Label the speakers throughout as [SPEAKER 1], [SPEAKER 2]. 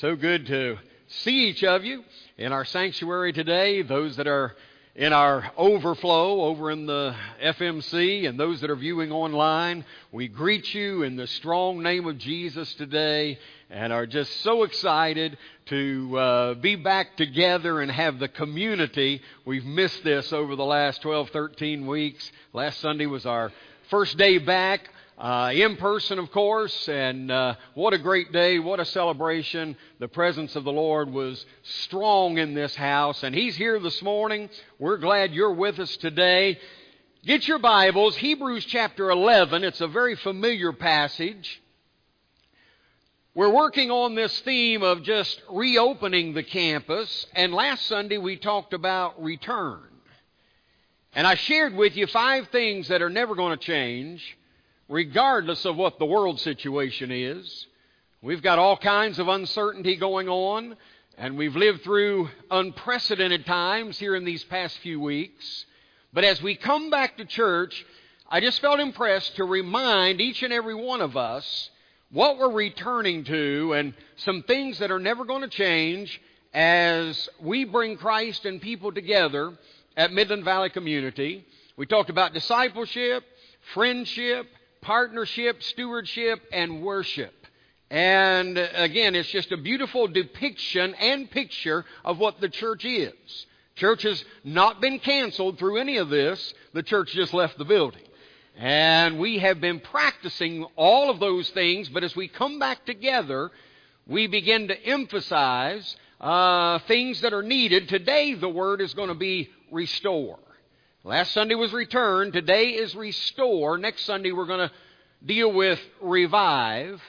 [SPEAKER 1] So good to see each of you in our sanctuary today, those that are in our overflow over in the FMC and those that are viewing online. We greet you in the strong name of Jesus today and are just so excited to uh, be back together and have the community. We've missed this over the last 12, 13 weeks. Last Sunday was our first day back uh, in person, of course, and uh, what a great day, what a celebration. The presence of the Lord was strong in this house, and He's here this morning. We're glad you're with us today. Get your Bibles, Hebrews chapter 11. It's a very familiar passage. We're working on this theme of just reopening the campus, and last Sunday we talked about return. And I shared with you five things that are never going to change regardless of what the world situation is. We've got all kinds of uncertainty going on, and we've lived through unprecedented times here in these past few weeks. But as we come back to church, I just felt impressed to remind each and every one of us what we're returning to and some things that are never going to change as we bring Christ and people together at Midland Valley Community. We talked about discipleship, friendship, partnership, stewardship, and worship. And again, it's just a beautiful depiction and picture of what the church is. Church has not been canceled through any of this. The church just left the building. And we have been practicing all of those things, but as we come back together, we begin to emphasize uh, things that are needed. Today, the word is going to be restore. Last Sunday was return. Today is restore. Next Sunday we're going to deal with revive.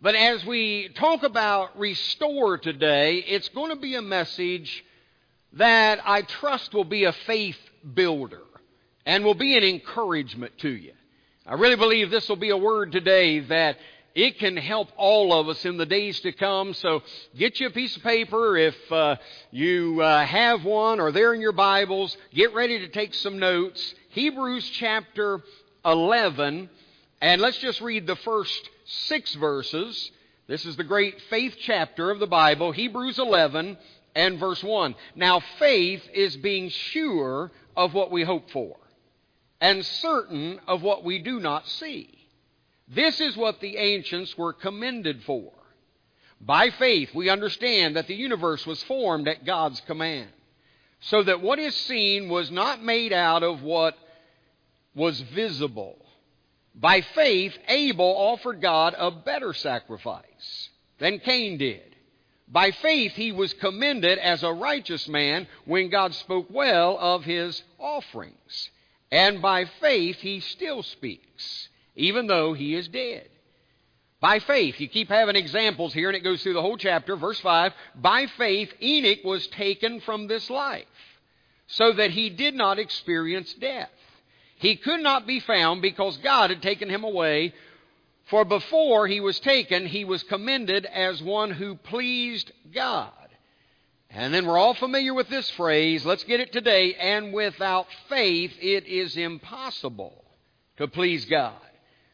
[SPEAKER 1] But as we talk about restore today, it's going to be a message that I trust will be a faith builder and will be an encouragement to you. I really believe this will be a word today that it can help all of us in the days to come. So get you a piece of paper if uh, you uh, have one or they're in your Bibles. Get ready to take some notes. Hebrews chapter 11, and let's just read the first six verses. This is the great faith chapter of the Bible, Hebrews 11 and verse 1. Now, faith is being sure of what we hope for, and certain of what we do not see. This is what the ancients were commended for. By faith, we understand that the universe was formed at God's command, so that what is seen was not made out of what was visible. By faith, Abel offered God a better sacrifice than Cain did. By faith, he was commended as a righteous man when God spoke well of his offerings. And by faith, he still speaks even though he is dead. By faith, you keep having examples here, and it goes through the whole chapter. Verse 5 By faith, Enoch was taken from this life, so that he did not experience death. He could not be found because God had taken him away. For before he was taken, he was commended as one who pleased God. And then we're all familiar with this phrase. Let's get it today. And without faith, it is impossible to please God.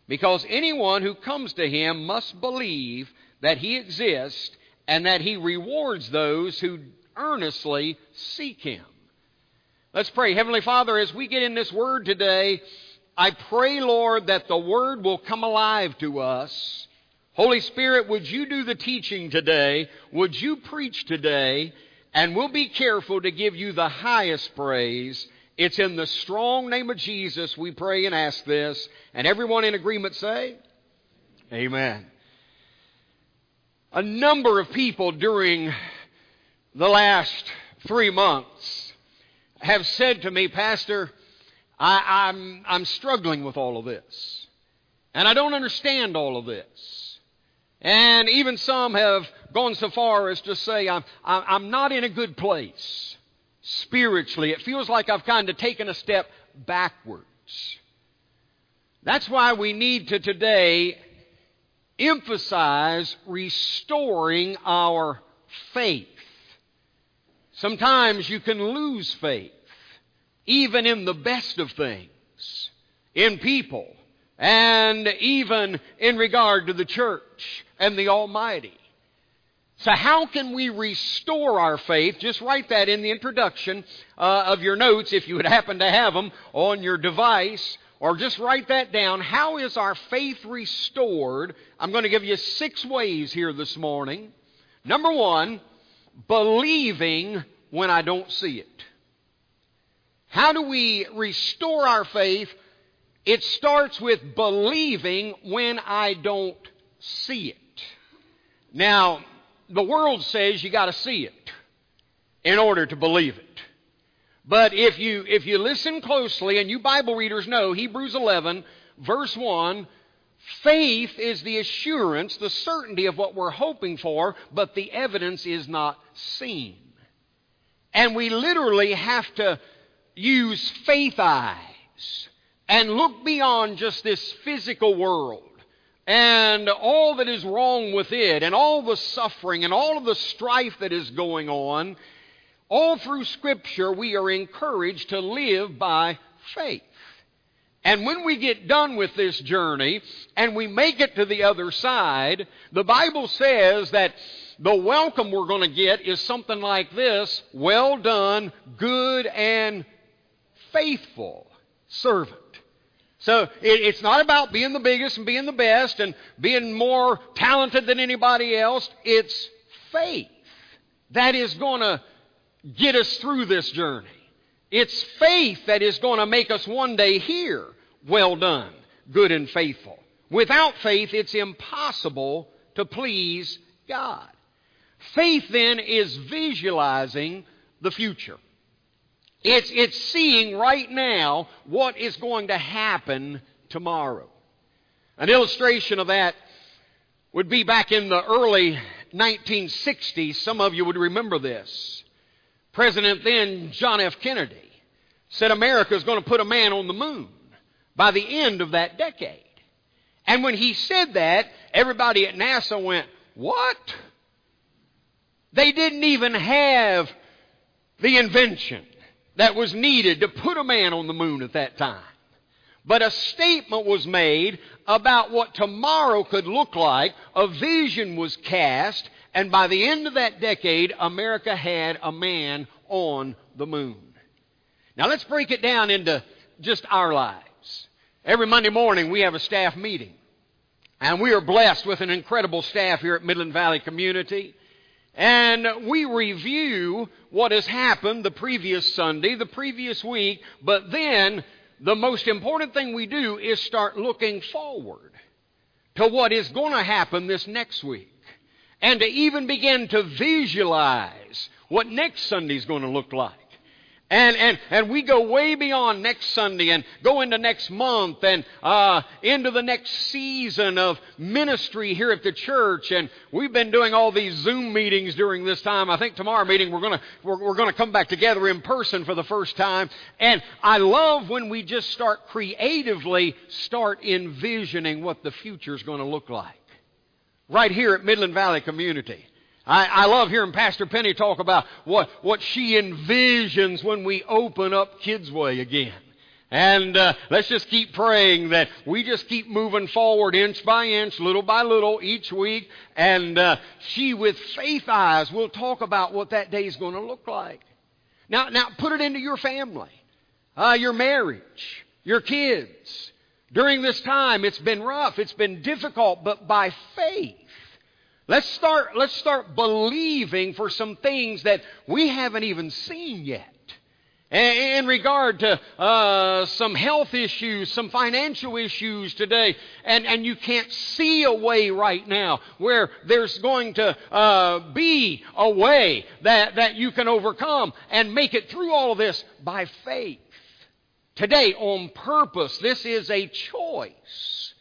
[SPEAKER 1] Because anyone who comes to him must believe that he exists and that he rewards those who earnestly seek him. Let's pray. Heavenly Father, as we get in this word today, I pray, Lord, that the word will come alive to us. Holy Spirit, would you do the teaching today? Would you preach today? And we'll be careful to give you the highest praise. It's in the strong name of Jesus we pray and ask this. And everyone in agreement say, Amen. A number of people during the last three months have said to me, Pastor, I, am I'm, I'm struggling with all of this. And I don't understand all of this. And even some have gone so far as to say, I'm, I'm not in a good place spiritually. It feels like I've kind of taken a step backwards. That's why we need to today emphasize restoring our faith. Sometimes you can lose faith, even in the best of things, in people, and even in regard to the church and the Almighty. So, how can we restore our faith? Just write that in the introduction uh, of your notes if you would happen to have them on your device, or just write that down. How is our faith restored? I'm going to give you six ways here this morning. Number one, believing when I don't see it. How do we restore our faith? It starts with believing when I don't see it. Now, the world says you got to see it in order to believe it. But if you if you listen closely and you Bible readers know Hebrews 11 verse 1 faith is the assurance, the certainty of what we're hoping for, but the evidence is not seen. And we literally have to use faith eyes and look beyond just this physical world and all that is wrong with it, and all the suffering, and all of the strife that is going on, all through Scripture, we are encouraged to live by faith. And when we get done with this journey and we make it to the other side, the Bible says that the welcome we're going to get is something like this Well done, good and faithful servant. So it's not about being the biggest and being the best and being more talented than anybody else. It's faith that is going to get us through this journey. It's faith that is going to make us one day hear, well done, good and faithful. Without faith, it's impossible to please God. Faith then is visualizing the future. It's, it's seeing right now what is going to happen tomorrow. An illustration of that would be back in the early 1960s. Some of you would remember this. President then, John F. Kennedy, said America is going to put a man on the moon by the end of that decade. And when he said that, everybody at NASA went, What? They didn't even have the invention that was needed to put a man on the moon at that time. But a statement was made about what tomorrow could look like. A vision was cast, and by the end of that decade, America had a man on the moon. Now let's break it down into just our lives. Every Monday morning, we have a staff meeting. And we are blessed with an incredible staff here at Midland Valley Community. And we review what has happened the previous Sunday, the previous week, but then the most important thing we do is start looking forward to what is going to happen this next week. And to even begin to visualize what next Sunday is going to look like. And, and, and we go way beyond next Sunday and go into next month and uh, into the next season of ministry here at the church. And we've been doing all these Zoom meetings during this time. I think tomorrow meeting we're going we're, we're going to come back together in person for the first time. And I love when we just start creatively start envisioning what the future is going to look like. Right here at Midland Valley Community. I, I love hearing Pastor Penny talk about what, what she envisions when we open up Kids Way again. And uh, let's just keep praying that we just keep moving forward inch by inch, little by little, each week. And uh, she, with faith eyes, will talk about what that day is going to look like. Now, now put it into your family, uh, your marriage, your kids. During this time, it's been rough, it's been difficult, but by faith, Let's start, let's start believing for some things that we haven't even seen yet. In regard to uh, some health issues, some financial issues today, and, and you can't see a way right now where there's going to uh, be a way that, that you can overcome and make it through all of this by faith. Today, on purpose, this is a choice.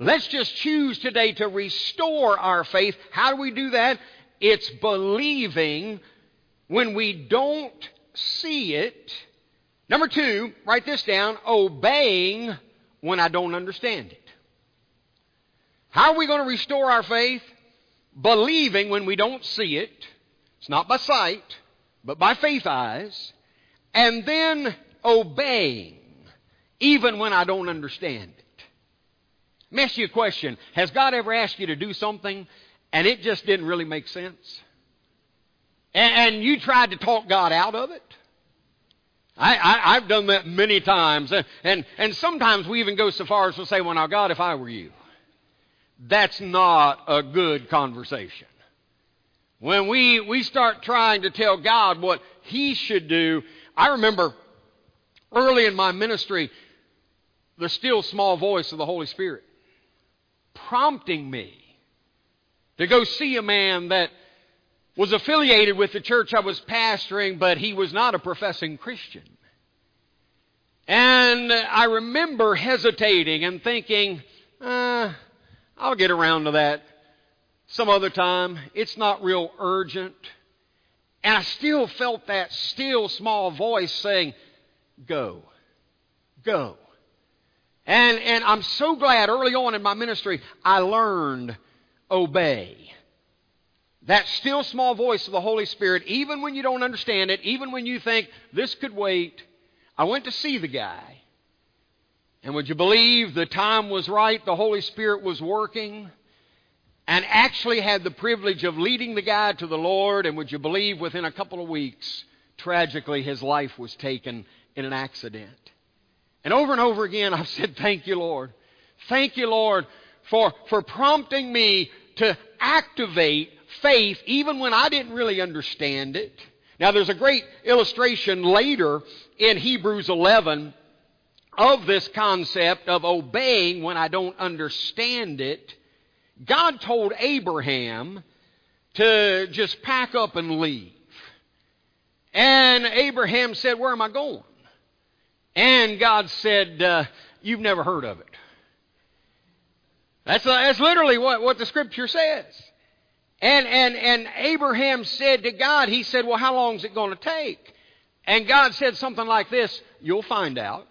[SPEAKER 1] Let's just choose today to restore our faith. How do we do that? It's believing when we don't see it. Number two, write this down obeying when I don't understand it. How are we going to restore our faith? Believing when we don't see it. It's not by sight, but by faith eyes. And then obeying, even when I don't understand it. Let me ask you a question. Has God ever asked you to do something and it just didn't really make sense? and, and you tried to talk God out of it? I, have done that many times. And, and, and sometimes we even go so far as to say, well, now, God, if I were you. That's not a good conversation. When we, we start trying to tell God what He should do, I remember early in my ministry, the still small voice of the Holy Spirit prompting me to go see a man that was affiliated with the church I was pastoring, but he was not a professing Christian. And I remember hesitating and thinking, uh, I'll get around to that some other time. It's not real urgent. And I still felt that still small voice saying, Go. Go. And, and I'm so glad early on in my ministry I learned obey. That still small voice of the Holy Spirit, even when you don't understand it, even when you think this could wait. I went to see the guy. And would you believe the time was right? The Holy Spirit was working and actually had the privilege of leading the guy to the Lord. And would you believe within a couple of weeks, tragically, his life was taken in an accident. And over and over again, I've said, Thank you, Lord. Thank you, Lord, for, for prompting me to activate faith even when I didn't really understand it. Now, there's a great illustration later in Hebrews 11 of this concept of obeying when I don't understand it. God told Abraham to just pack up and leave. And Abraham said, Where am I going? And God said, uh, You've never heard of it. That's, uh, that's literally what, what the scripture says. And, and, and Abraham said to God, He said, Well, how long is it going to take? And God said something like this You'll find out.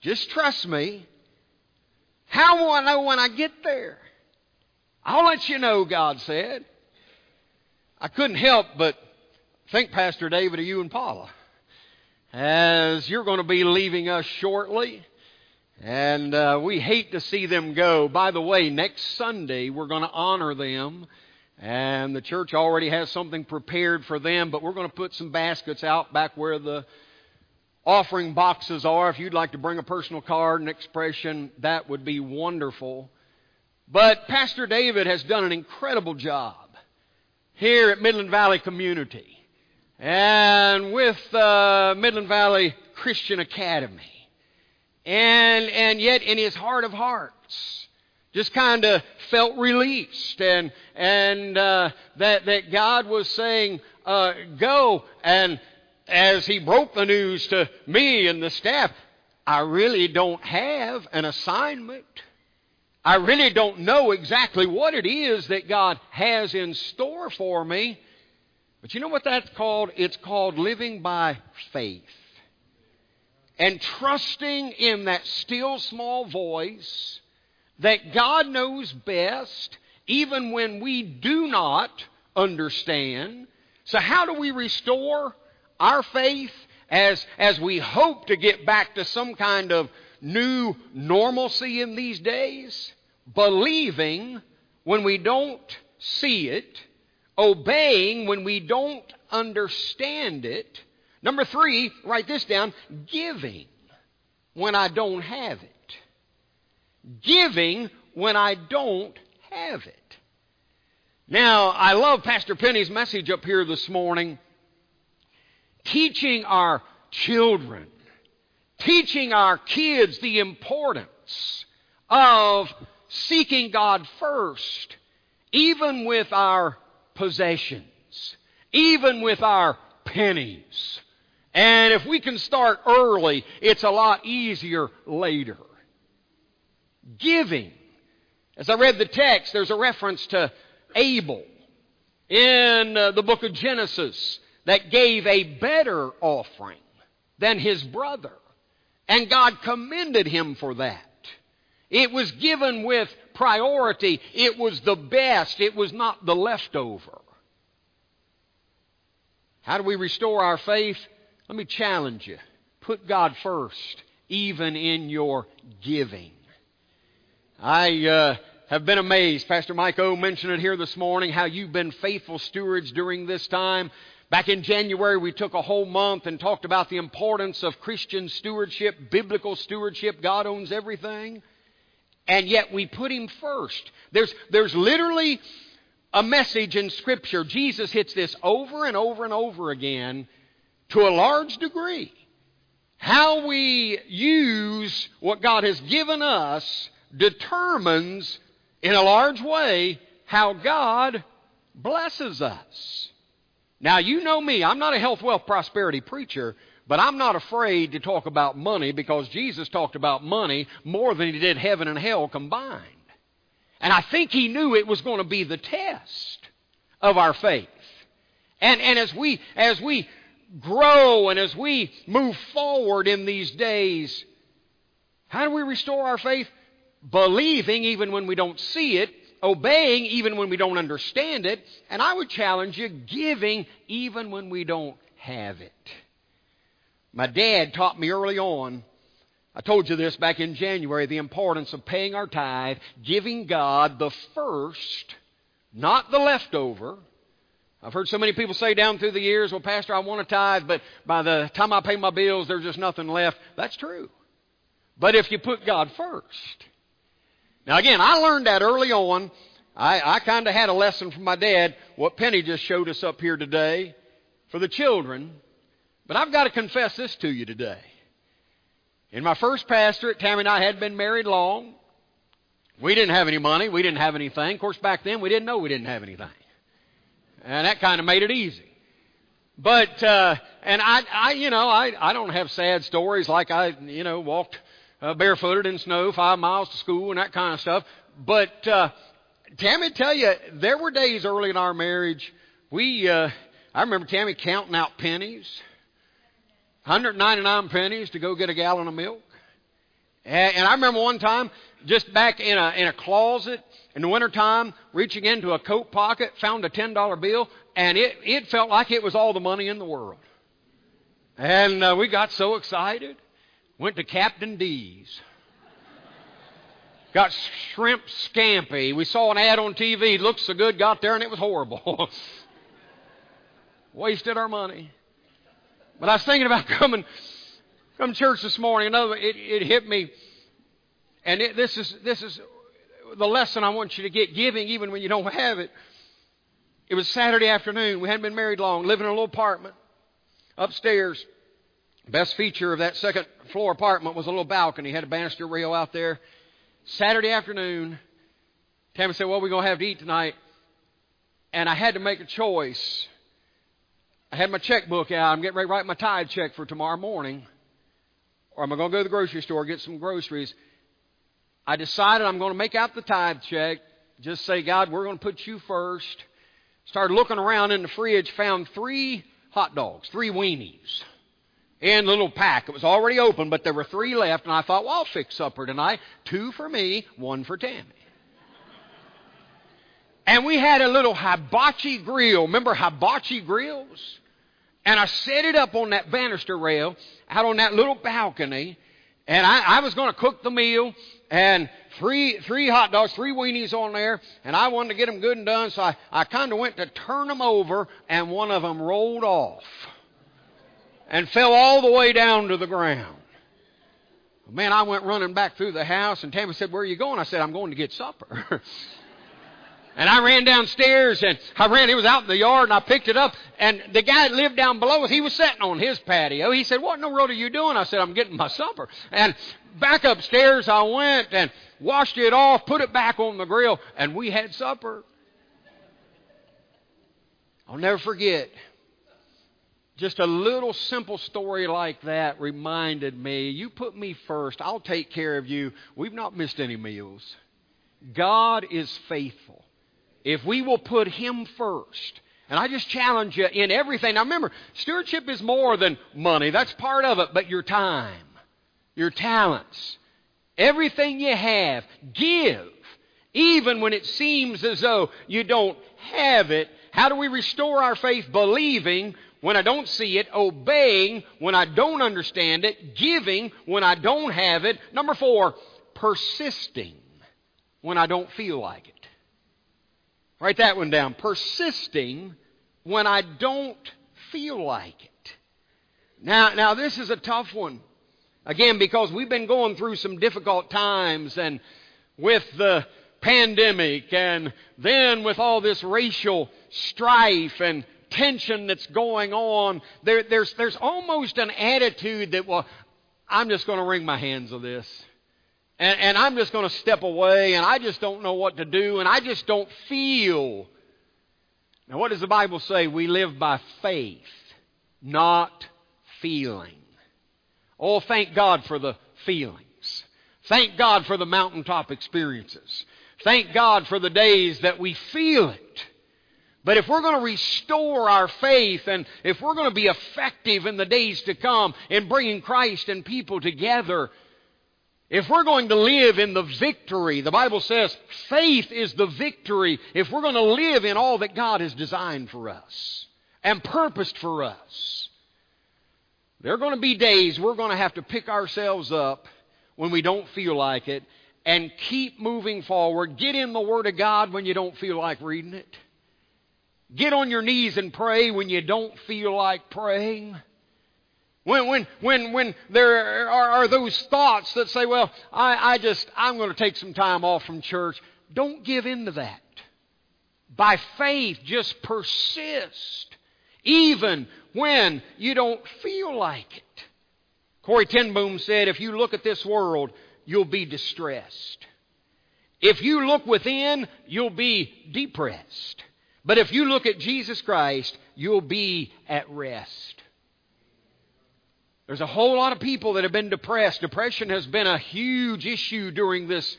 [SPEAKER 1] Just trust me. How will I know when I get there? I'll let you know, God said. I couldn't help but think, Pastor David, of you and Paula as you're going to be leaving us shortly. And uh, we hate to see them go. By the way, next Sunday we're going to honor them. And the church already has something prepared for them, but we're going to put some baskets out back where the offering boxes are. If you'd like to bring a personal card and expression, that would be wonderful. But Pastor David has done an incredible job here at Midland Valley Community and with uh, Midland Valley Christian Academy. And, and yet, in his heart of hearts, just kind of felt released and, and uh, that, that God was saying, uh, Go. And as he broke the news to me and the staff, I really don't have an assignment. I really don't know exactly what it is that God has in store for me. But you know what that's called? It's called living by faith. And trusting in that still small voice that God knows best, even when we do not understand. So, how do we restore our faith as, as we hope to get back to some kind of new normalcy in these days? Believing when we don't see it obeying when we don't understand it. Number three, write this down giving when I don't have it. Giving when I don't have it. Now, I love Pastor Penny's message up here this morning, teaching our children, teaching our kids the importance of seeking God first, even with our possessions, even with our pennies. And if we can start early, it's a lot easier later. Giving. As I read the text, there's a reference to Abel in uh, the book of Genesis that gave a better offering than his brother. And God commended him for that. It was given with priority. It was the best. It was not the leftover. How do we restore our faith? Let me challenge you. Put God first, even in your giving. I uh, have been amazed. Pastor Mike O mentioned it here this morning how you've been faithful stewards during this time. Back in January, we took a whole month and talked about the importance of Christian stewardship, biblical stewardship. God owns everything. And yet we put Him first. There's, there's literally a message in Scripture. Jesus hits this over and over and over again to a large degree. How we use what God has given us determines, in a large way, how God blesses us. Now, you know me. I'm not a health, wealth, prosperity preacher, but I'm not afraid to talk about money because Jesus talked about money more than he did heaven and hell combined. And I think he knew it was going to be the test of our faith. And, and as we, as we grow and as we move forward in these days, how do we restore our faith? Believing even when we don't see it, obeying even when we don't understand it, and I would challenge you, giving even when we don't have it. My dad taught me early on, I told you this back in January, the importance of paying our tithe, giving God the first, not the leftover. I've heard so many people say down through the years, well, Pastor, I want a tithe, but by the time I pay my bills, there's just nothing left. That's true. But if you put God first, now, again, I learned that early on. I, I kind of had a lesson from my dad, what Penny just showed us up here today for the children. But I've got to confess this to you today. In my first pastorate, Tammy and I had been married long. We didn't have any money. We didn't have anything. Of course, back then we didn't know we didn't have anything. And that kind of made it easy. But, uh, and I, I, you know, I, I don't have sad stories like I, you know, walked uh, barefooted in snow, five miles to school, and that kind of stuff. But uh, Tammy, tell you, there were days early in our marriage. We, uh, I remember Tammy counting out pennies, 199 pennies to go get a gallon of milk. And, I remember one time, just back in a in a closet in the wintertime, reaching into a coat pocket, found a ten dollar bill, and it it felt like it was all the money in the world. And uh, we got so excited. Went to Captain D's. Got shrimp scampi. We saw an ad on TV. Looked so good. Got there and it was horrible. Wasted our money. But I was thinking about coming, come church this morning. Another, it, it hit me, and it, this is this is the lesson I want you to get: giving even when you don't have it. It was Saturday afternoon. We hadn't been married long. Living in a little apartment upstairs. Best feature of that second floor apartment was a little balcony. Had a banister rail out there. Saturday afternoon, Tammy said, What are we to have to eat tonight? And I had to make a choice. I had my checkbook out. I'm getting ready to write my tithe check for tomorrow morning. Or am I going to go to the grocery store, get some groceries? I decided I'm going to make out the tithe check. Just say, God, we're going to put you first. Started looking around in the fridge, found three hot dogs, three weenies in a little pack. It was already open, but there were three left, and I thought, well, I'll fix supper tonight. Two for me, one for Tammy. And we had a little hibachi grill. Remember hibachi grills? And I set it up on that banister rail out on that little balcony. And I, I was going to cook the meal and three, three hot dogs, three weenies on there. And I wanted to get them good and done. So I, I kind of went to turn them over and one of them rolled off and fell all the way down to the ground. Man, I went running back through the house, and Tammy said, Where are you going? I said, I'm going to get supper. and I ran downstairs, and I ran, it was out in the yard, and I picked it up. And the guy that lived down below us, he was sitting on his patio. He said, What in the world are you doing? I said, I'm getting my supper. And back upstairs I went and washed it off, put it back on the grill, and we had supper. I'll never forget just a little simple story like that reminded me you put me first, I'll take care of you. We've not missed any meals. God is faithful. If we will put Him first, and I just challenge you in everything. Now remember, stewardship is more than money, that's part of it, but your time, your talents, everything you have, give. Even when it seems as though you don't have it, how do we restore our faith? Believing when I don't see it, obeying when I don't understand it, giving when I don't have it. Number four, persisting when I don't feel like it. Write that one down. Persisting when I don't feel like it. Now, now this is a tough one. Again, because we've been going through some difficult times and with the pandemic and then with all this racial strife and tension that's going on, there, there's, there's almost an attitude that, well, I'm just going to wring my hands of this. And, and I'm just going to step away and I just don't know what to do and I just don't feel. Now, what does the Bible say? We live by faith, not feeling. Oh, thank God for the feelings. Thank God for the mountaintop experiences. Thank God for the days that we feel it. But if we're going to restore our faith and if we're going to be effective in the days to come in bringing Christ and people together, if we're going to live in the victory, the Bible says faith is the victory. If we're going to live in all that God has designed for us and purposed for us, there are going to be days we're going to have to pick ourselves up when we don't feel like it and keep moving forward. Get in the Word of God when you don't feel like reading it. Get on your knees and pray when you don't feel like praying. When, when, when, when there are, are those thoughts that say, well, I, I just, I'm going to take some time off from church. Don't give in to that. By faith, just persist, even when you don't feel like it. Corrie ten Boom said, if you look at this world, you'll be distressed. If you look within, you'll be depressed. But if you look at Jesus Christ, you'll be at rest. There's a whole lot of people that have been depressed. Depression has been a huge issue during this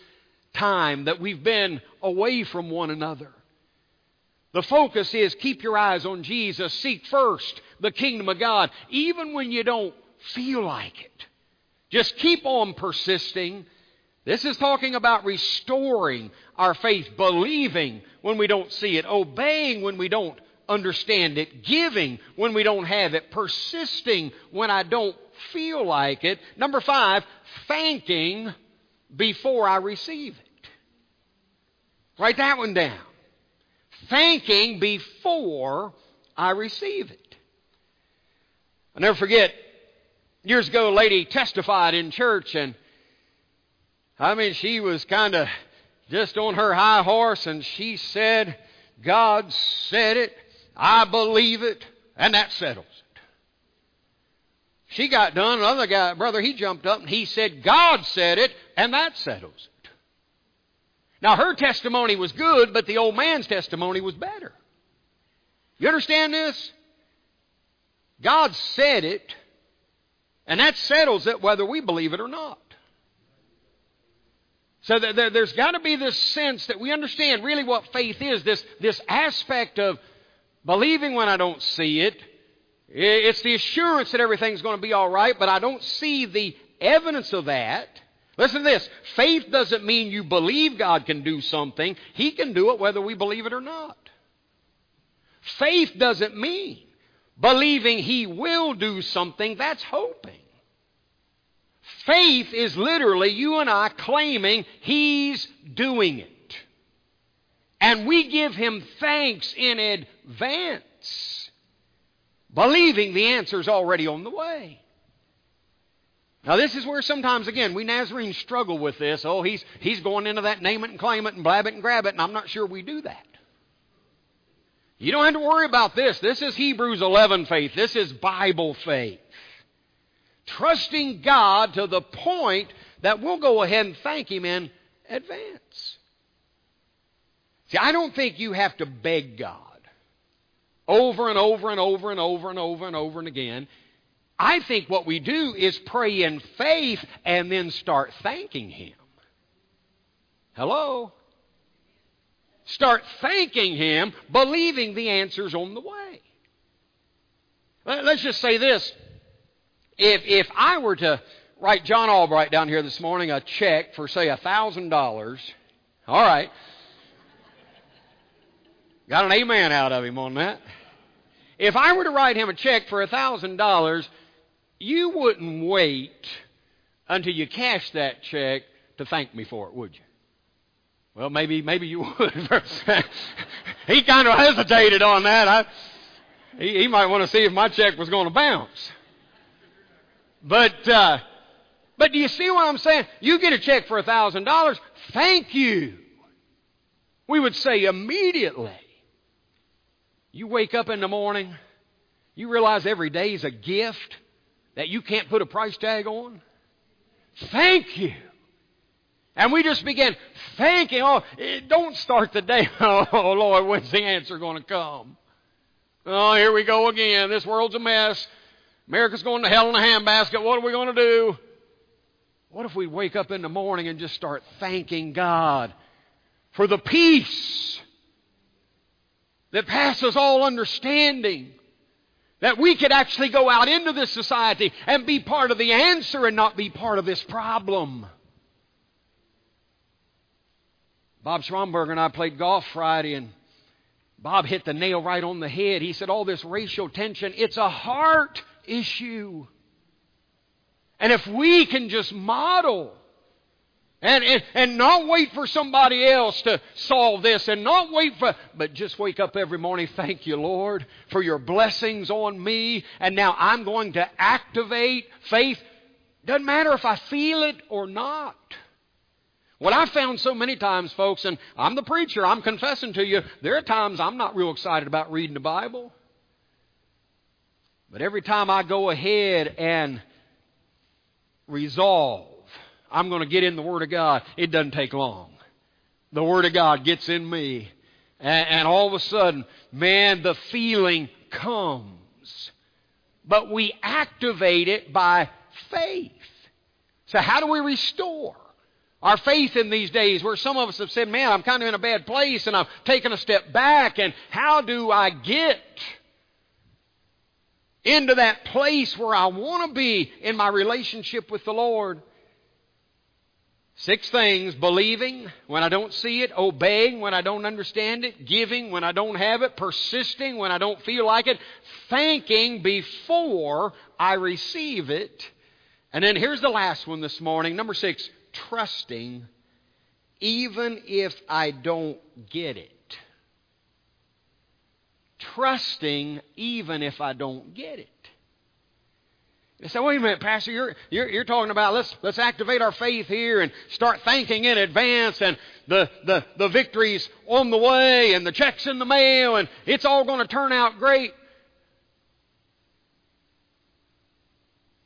[SPEAKER 1] time that we've been away from one another. The focus is keep your eyes on Jesus. Seek first the kingdom of God, even when you don't feel like it. Just keep on persisting this is talking about restoring our faith, believing when we don't see it, obeying when we don't understand it, giving when we don't have it, persisting when I don't feel like it. Number five, thanking before I receive it. Write that one down. Thanking before I receive it. I'll never forget, years ago, a lady testified in church and I mean, she was kind of just on her high horse and she said, God said it, I believe it, and that settles it. She got done, another guy, brother, he jumped up and he said, God said it, and that settles it. Now, her testimony was good, but the old man's testimony was better. You understand this? God said it, and that settles it whether we believe it or not. So there's got to be this sense that we understand really what faith is this, this aspect of believing when I don't see it. It's the assurance that everything's going to be all right, but I don't see the evidence of that. Listen to this faith doesn't mean you believe God can do something, He can do it whether we believe it or not. Faith doesn't mean believing He will do something, that's hoping. Faith is literally you and I claiming He's doing it. And we give Him thanks in advance, believing the answer is already on the way. Now, this is where sometimes, again, we Nazarenes struggle with this. Oh, he's, he's going into that name it and claim it and blab it and grab it, and I'm not sure we do that. You don't have to worry about this. This is Hebrews 11 faith. This is Bible faith trusting God to the point that we'll go ahead and thank Him in advance. See, I don't think you have to beg God over and over and over and over and over and over and again. I think what we do is pray in faith and then start thanking Him. Hello? Start thanking Him, believing the answer's on the way. Let's just say this if, if I were to write John Albright down here this morning a check for, say, $1,000, all right. Got an amen out of him on that. If I were to write him a check for $1,000, you wouldn't wait until you cashed that check to thank me for it, would you? Well, maybe maybe you would. he kind of hesitated on that. I, he, he might want to see if my check was going to bounce. But uh, but do you see what I'm saying? You get a check for a thousand dollars. Thank you. We would say immediately. You wake up in the morning, you realize every day is a gift that you can't put a price tag on. Thank you. And we just begin thanking. Oh, don't start the day. Oh, Lord, when's the answer going to come? Oh, here we go again. This world's a mess. America's going to hell in a handbasket. What are we going to do? What if we wake up in the morning and just start thanking God for the peace that passes all understanding. That we could actually go out into this society and be part of the answer and not be part of this problem. Bob Schramberger and I played golf Friday, and Bob hit the nail right on the head. He said, All this racial tension, it's a heart issue. And if we can just model and, and, and not wait for somebody else to solve this and not wait for, but just wake up every morning. Thank you, Lord, for your blessings on me. And now I'm going to activate faith. Doesn't matter if I feel it or not. What I found so many times, folks, and I'm the preacher, I'm confessing to you, there are times I'm not real excited about reading the Bible. But every time I go ahead and resolve I'm going to get in the Word of God. It doesn't take long. The Word of God gets in me. And, and all of a sudden, man, the feeling comes. But we activate it by faith. So, how do we restore? Our faith in these days, where some of us have said, Man, I'm kind of in a bad place and I'm taking a step back, and how do I get into that place where I want to be in my relationship with the Lord? Six things believing when I don't see it, obeying when I don't understand it, giving when I don't have it, persisting when I don't feel like it, thanking before I receive it. And then here's the last one this morning. Number six, trusting even if I don't get it. Trusting even if I don't get it. You say, wait a minute, Pastor, you're, you're, you're, talking about let's, let's activate our faith here and start thanking in advance and the, the, the victory's on the way and the check's in the mail and it's all going to turn out great.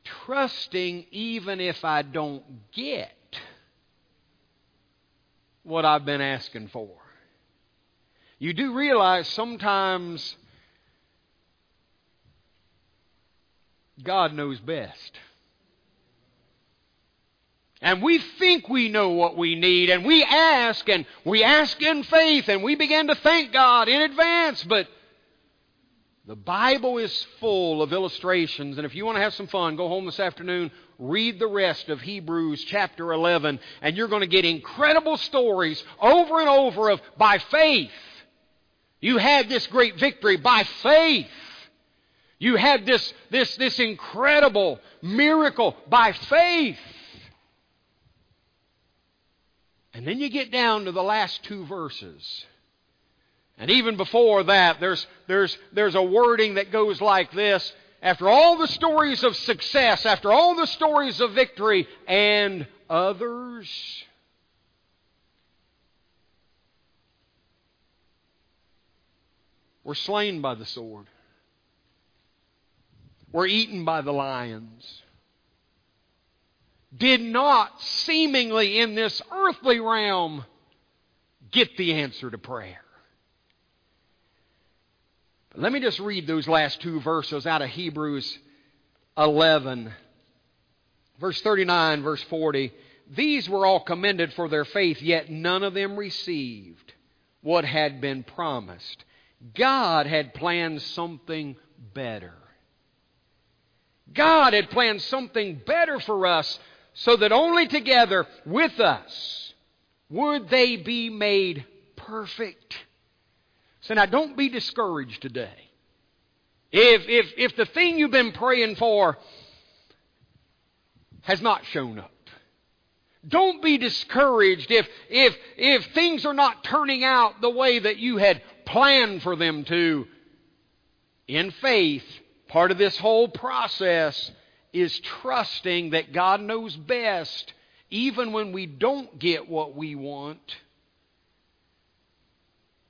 [SPEAKER 1] Trusting even if I don't get what I've been asking for. You do realize sometimes God knows best. And we think we know what we need, and we ask, and we ask in faith, and we begin to thank God in advance, but the Bible is full of illustrations, and if you want to have some fun, go home this afternoon, read the rest of Hebrews chapter 11, and you're going to get incredible stories over and over of by faith. You had this great victory by faith. You had this, this, this incredible miracle by faith. And then you get down to the last two verses. And even before that, there's, there's, there's a wording that goes like this After all the stories of success, after all the stories of victory, and others. were slain by the sword were eaten by the lions, did not seemingly in this earthly realm get the answer to prayer. But let me just read those last two verses out of Hebrews 11, verse 39, verse 40. These were all commended for their faith, yet none of them received what had been promised. God had planned something better. God had planned something better for us so that only together with us would they be made perfect. So now don't be discouraged today. If, if, if the thing you've been praying for has not shown up, Don't be discouraged if, if, if things are not turning out the way that you had planned for them to. In faith, part of this whole process is trusting that God knows best, even when we don't get what we want.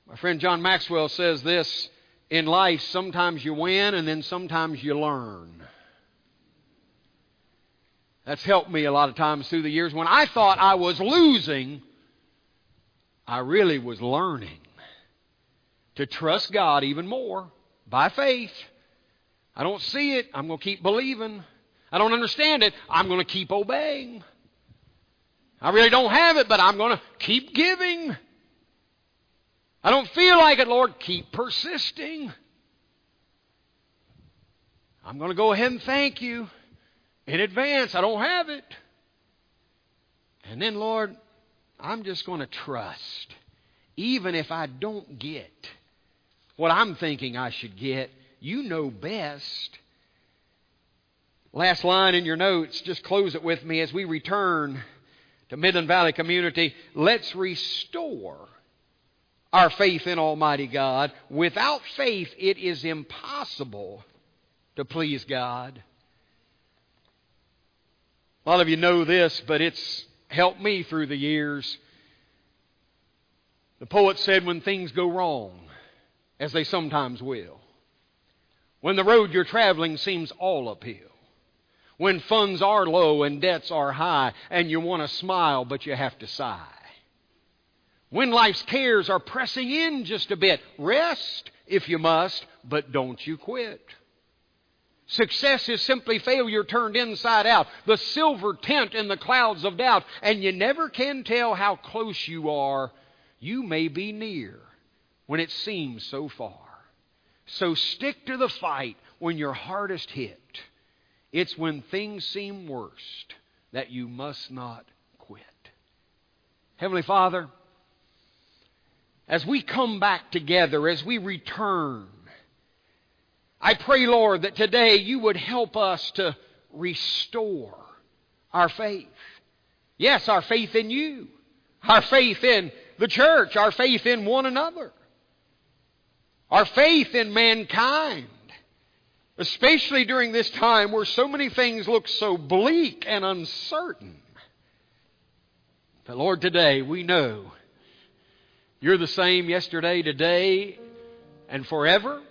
[SPEAKER 1] My friend John Maxwell says this in life sometimes you win and then sometimes you learn. That's helped me a lot of times through the years. When I thought I was losing, I really was learning to trust God even more by faith. I don't see it, I'm going to keep believing. I don't understand it, I'm going to keep obeying. I really don't have it, but I'm going to keep giving. I don't feel like it, Lord. Keep persisting. I'm going to go ahead and thank you in advance. I don't have it. And then, Lord, I'm just going to trust. Even if I don't get what I'm thinking I should get, you know best. Last line in your notes, just close it with me as we return to Midland Valley Community. Let's restore our faith in Almighty God. Without faith, it is impossible to please God. A lot of you know this, but it's helped me through the years. The poet said, When things go wrong, as they sometimes will, when the road you're traveling seems all uphill, when funds are low and debts are high, and you want to smile, but you have to sigh, when life's cares are pressing in just a bit, rest if you must, but don't you quit. Success is simply failure turned inside out, the silver tent in the clouds of doubt, and you never can tell how close you are. You may be near when it seems so far. So stick to the fight when you're hardest hit. It's when things seem worst that you must not quit. Heavenly Father, as we come back together, as we return, I pray, Lord, that today you would help us to restore our faith. Yes, our faith in you, our faith in the church, our faith in one another, our faith in mankind, especially during this time where so many things look so bleak and uncertain. But Lord, today we know you're the same yesterday, today, and forever.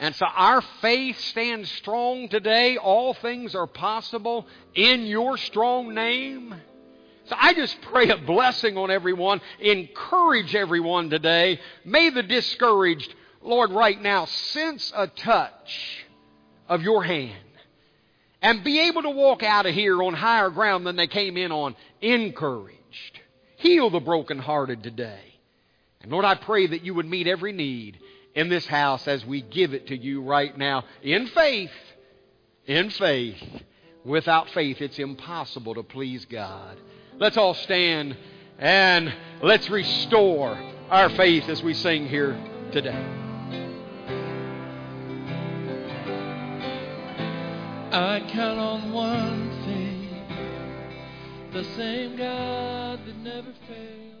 [SPEAKER 1] And so our faith stands strong today. All things are possible in your strong name. So I just pray a blessing on everyone. Encourage everyone today. May the discouraged, Lord, right now, sense a touch of your hand and be able to walk out of here on higher ground than they came in on, encouraged. Heal the brokenhearted today. And Lord, I pray that you would meet every need in this house as we give it to you right now in faith. In faith. Without faith, it's impossible to please God. Let's all stand and let's restore our faith as we sing here today.
[SPEAKER 2] I count on one thing the same God that never fails.